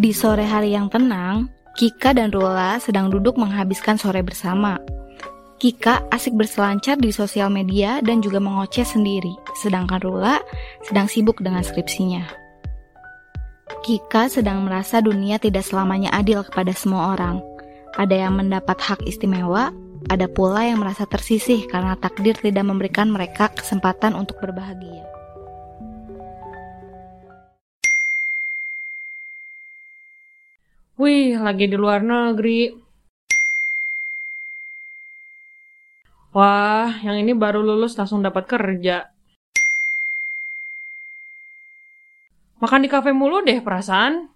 Di sore hari yang tenang, Kika dan Rula sedang duduk menghabiskan sore bersama. Kika asik berselancar di sosial media dan juga mengoceh sendiri, sedangkan Rula sedang sibuk dengan skripsinya. Kika sedang merasa dunia tidak selamanya adil kepada semua orang. Ada yang mendapat hak istimewa, ada pula yang merasa tersisih karena takdir tidak memberikan mereka kesempatan untuk berbahagia. Wih, lagi di luar negeri. Wah, yang ini baru lulus langsung dapat kerja. Makan di kafe mulu deh perasaan.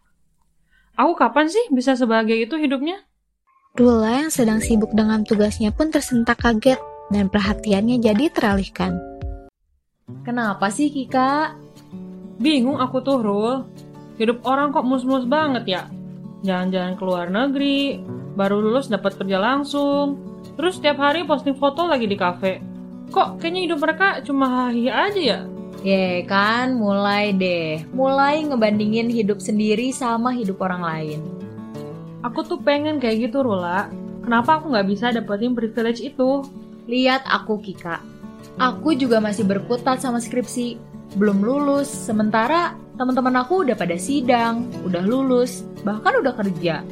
Aku kapan sih bisa sebagai itu hidupnya? Rula yang sedang sibuk dengan tugasnya pun tersentak kaget dan perhatiannya jadi teralihkan. Kenapa sih Kika? Bingung aku tuh, Rul. Hidup orang kok mus-mus banget ya? Jalan-jalan ke luar negeri, baru lulus dapat kerja langsung, terus setiap hari posting foto lagi di kafe. Kok kayaknya hidup mereka cuma hahi aja ya? Ya kan, mulai deh. Mulai ngebandingin hidup sendiri sama hidup orang lain. Aku tuh pengen kayak gitu, Rula. Kenapa aku nggak bisa dapetin privilege itu? Lihat aku, Kika. Aku juga masih berkutat sama skripsi. Belum lulus, sementara Teman-teman aku udah pada sidang, udah lulus, bahkan udah kerja.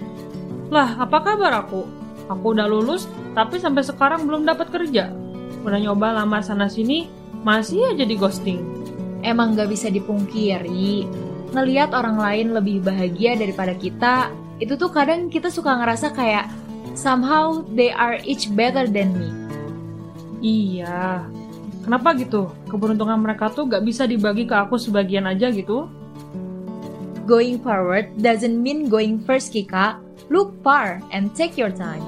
Lah, apa kabar aku? Aku udah lulus, tapi sampai sekarang belum dapat kerja. Udah nyoba lamar sana-sini, masih aja di ghosting. Emang gak bisa dipungkiri, ngeliat orang lain lebih bahagia daripada kita, itu tuh kadang kita suka ngerasa kayak somehow they are each better than me. Iya, Kenapa gitu? Keberuntungan mereka tuh gak bisa dibagi ke aku sebagian aja gitu? Going forward doesn't mean going first, Kika. Look far and take your time.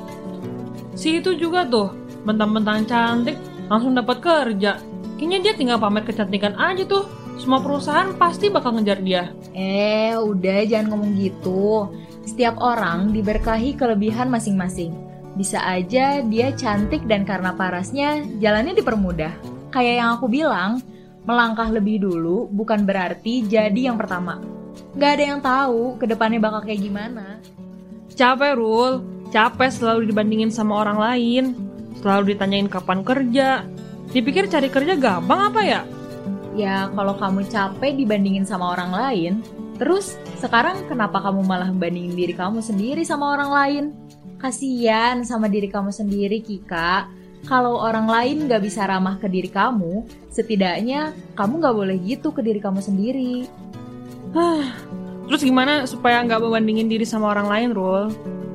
Si itu juga tuh, mentang-mentang cantik, langsung dapat kerja. Kayaknya dia tinggal pamer kecantikan aja tuh. Semua perusahaan pasti bakal ngejar dia. Eh, udah jangan ngomong gitu. Setiap orang diberkahi kelebihan masing-masing. Bisa aja dia cantik dan karena parasnya jalannya dipermudah kayak yang aku bilang, melangkah lebih dulu bukan berarti jadi yang pertama. Gak ada yang tahu ke depannya bakal kayak gimana. Capek, Rul. Capek selalu dibandingin sama orang lain. Selalu ditanyain kapan kerja. Dipikir cari kerja gampang apa ya? Ya, kalau kamu capek dibandingin sama orang lain, terus sekarang kenapa kamu malah bandingin diri kamu sendiri sama orang lain? Kasian sama diri kamu sendiri, Kika kalau orang lain gak bisa ramah ke diri kamu, setidaknya kamu gak boleh gitu ke diri kamu sendiri. Terus gimana supaya nggak membandingin diri sama orang lain, Rul?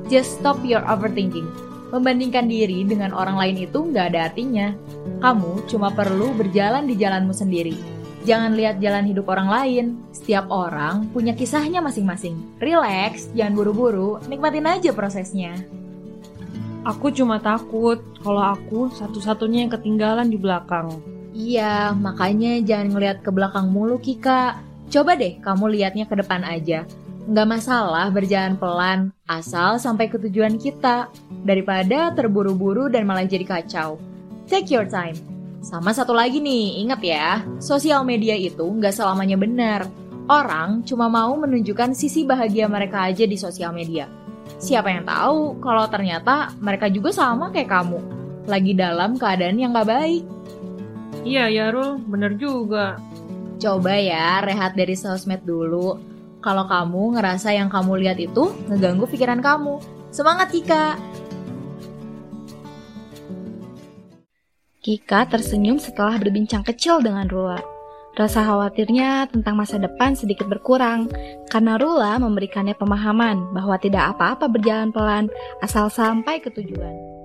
Just stop your overthinking. Membandingkan diri dengan orang lain itu nggak ada artinya. Kamu cuma perlu berjalan di jalanmu sendiri. Jangan lihat jalan hidup orang lain. Setiap orang punya kisahnya masing-masing. Relax, jangan buru-buru, nikmatin aja prosesnya. Aku cuma takut kalau aku satu-satunya yang ketinggalan di belakang. Iya, makanya jangan ngelihat ke belakang mulu Kika. Coba deh kamu lihatnya ke depan aja. Nggak masalah berjalan pelan, asal sampai ke tujuan kita. Daripada terburu-buru dan malah jadi kacau. Take your time. Sama satu lagi nih, ingat ya, sosial media itu nggak selamanya benar. Orang cuma mau menunjukkan sisi bahagia mereka aja di sosial media Siapa yang tahu kalau ternyata mereka juga sama kayak kamu, lagi dalam keadaan yang gak baik. Iya ya Rul, bener juga. Coba ya rehat dari sosmed dulu. Kalau kamu ngerasa yang kamu lihat itu ngeganggu pikiran kamu. Semangat Kika! Kika tersenyum setelah berbincang kecil dengan Rula. Rasa khawatirnya tentang masa depan sedikit berkurang karena Rula memberikannya pemahaman bahwa tidak apa-apa berjalan pelan asal sampai ke tujuan.